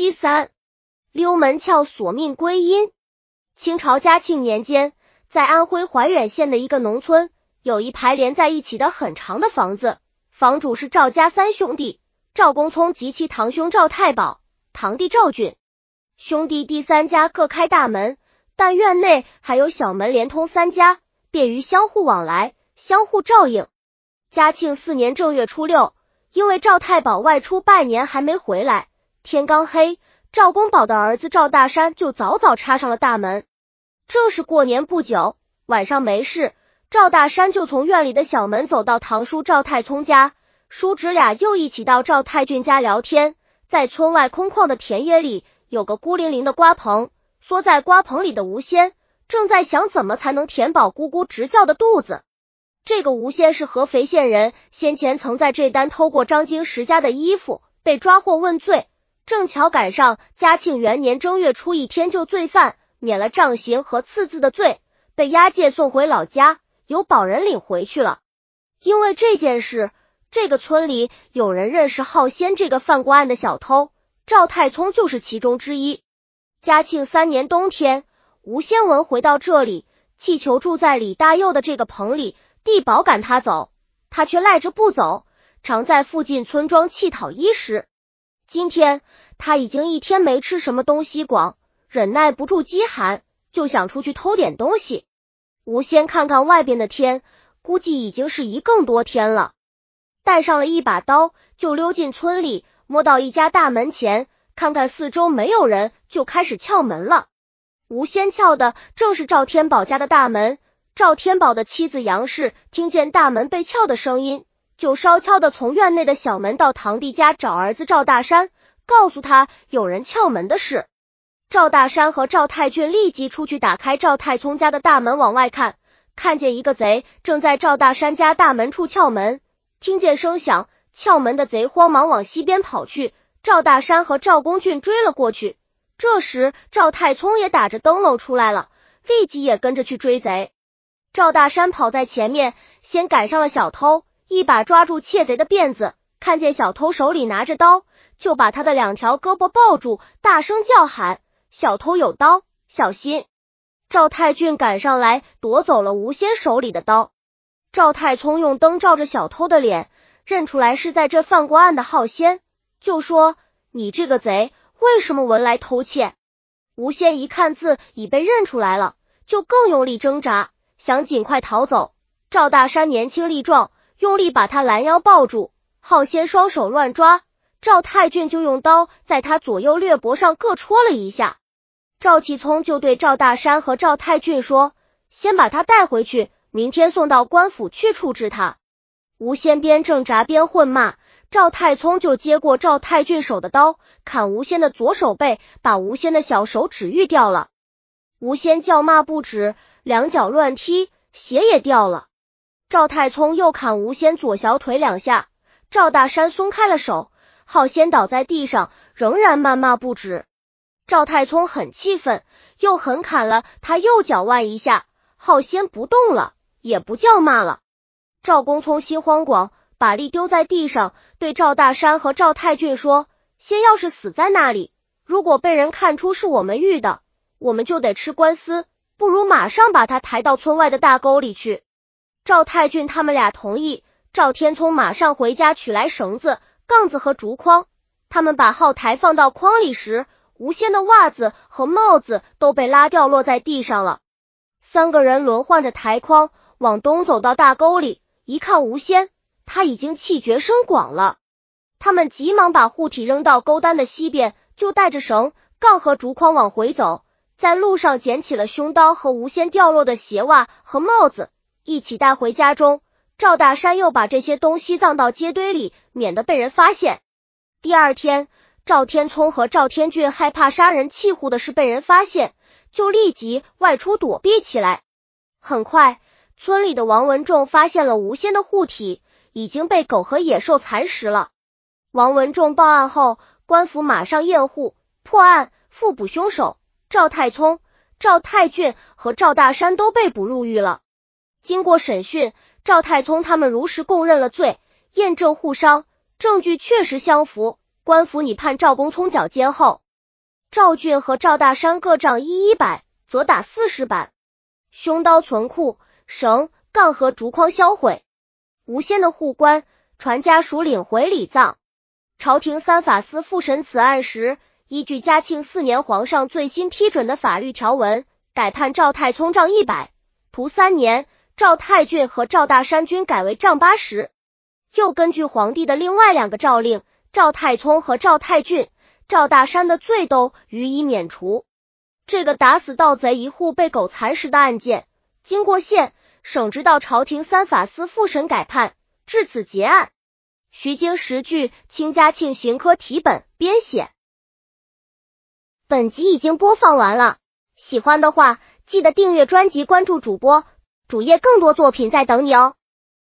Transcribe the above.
七三，溜门鞘索命归阴。清朝嘉庆年间，在安徽怀远县的一个农村，有一排连在一起的很长的房子，房主是赵家三兄弟：赵公聪及其堂兄赵太保、堂弟赵俊。兄弟第三家各开大门，但院内还有小门连通三家，便于相互往来、相互照应。嘉庆四年正月初六，因为赵太保外出拜年还没回来。天刚黑，赵公宝的儿子赵大山就早早插上了大门。正是过年不久，晚上没事，赵大山就从院里的小门走到堂叔赵太聪家，叔侄俩又一起到赵太俊家聊天。在村外空旷的田野里，有个孤零零的瓜棚，缩在瓜棚里的吴仙正在想怎么才能填饱咕咕直叫的肚子。这个吴仙是合肥县人，先前曾在这单偷过张经石家的衣服，被抓获问罪。正巧赶上嘉庆元年正月初一天就罪犯，免了杖刑和刺字的罪，被押解送回老家，由保人领回去了。因为这件事，这个村里有人认识浩仙这个犯过案的小偷，赵太聪就是其中之一。嘉庆三年冬天，吴先文回到这里，气求住在李大佑的这个棚里，地保赶他走，他却赖着不走，常在附近村庄乞讨衣食。今天他已经一天没吃什么东西，广忍耐不住饥寒，就想出去偷点东西。吴仙看看外边的天，估计已经是一更多天了。带上了一把刀，就溜进村里，摸到一家大门前，看看四周没有人，就开始撬门了。吴仙撬的正是赵天宝家的大门。赵天宝的妻子杨氏听见大门被撬的声音。就稍悄的从院内的小门到堂弟家找儿子赵大山，告诉他有人撬门的事。赵大山和赵太俊立即出去打开赵太聪家的大门往外看，看见一个贼正在赵大山家大门处撬门。听见声响，撬门的贼慌忙往西边跑去。赵大山和赵公俊追了过去。这时赵太聪也打着灯笼出来了，立即也跟着去追贼。赵大山跑在前面，先赶上了小偷。一把抓住窃贼的辫子，看见小偷手里拿着刀，就把他的两条胳膊抱住，大声叫喊：“小偷有刀，小心！”赵太俊赶上来，夺走了吴先手里的刀。赵太聪用灯照着小偷的脸，认出来是在这犯过案的浩仙，就说：“你这个贼，为什么闻来偷窃？”吴先一看字已被认出来了，就更用力挣扎，想尽快逃走。赵大山年轻力壮。用力把他拦腰抱住，浩先双手乱抓，赵太俊就用刀在他左右略脖上各戳了一下。赵启聪就对赵大山和赵太俊说：“先把他带回去，明天送到官府去处置他。”吴仙边挣扎边混骂，赵太聪就接过赵太俊手的刀，砍吴仙的左手背，把吴仙的小手指欲掉了。吴仙叫骂不止，两脚乱踢，鞋也掉了。赵太聪又砍吴先左小腿两下，赵大山松开了手，浩仙倒在地上，仍然谩骂不止。赵太聪很气愤，又狠砍了他右脚腕一下，浩仙不动了，也不叫骂了。赵公聪心慌广，把力丢在地上，对赵大山和赵太俊说：“先要是死在那里，如果被人看出是我们遇的，我们就得吃官司，不如马上把他抬到村外的大沟里去。”赵太俊他们俩同意，赵天聪马上回家取来绳子、杠子和竹筐。他们把号台放到筐里时，吴仙的袜子和帽子都被拉掉，落在地上了。三个人轮换着抬筐，往东走到大沟里，一看吴仙，他已经气绝身偑了。他们急忙把护体扔到沟单的西边，就带着绳、杠和竹筐往回走。在路上捡起了凶刀和吴仙掉落的鞋袜和帽子。一起带回家中，赵大山又把这些东西葬到街堆里，免得被人发现。第二天，赵天聪和赵天俊害怕杀人弃户的事被人发现，就立即外出躲避起来。很快，村里的王文仲发现了吴仙的护体已经被狗和野兽蚕食了。王文仲报案后，官府马上验户破案，复捕凶手。赵太聪、赵太俊和赵大山都被捕入狱了。经过审讯，赵太聪他们如实供认了罪，验证互伤，证据确实相符。官府拟判赵公聪绞监后。赵俊和赵大山各杖一一百，则打四十板。凶刀存库，绳、杠和竹筐销毁。吴县的护官传家属领回礼葬。朝廷三法司复审此案时，依据嘉庆四年皇上最新批准的法律条文，改判赵太聪杖一百，徒三年；赵太俊和赵大山均改为杖八十。又根据皇帝的另外两个诏令，赵太聪和赵太俊、赵大山的罪都予以免除。这个打死盗贼一户被狗蚕食的案件，经过县、省直到朝廷三法司复审改判，至此结案。徐经十句清嘉庆刑科题本编写。本集已经播放完了，喜欢的话记得订阅专辑，关注主播主页，更多作品在等你哦。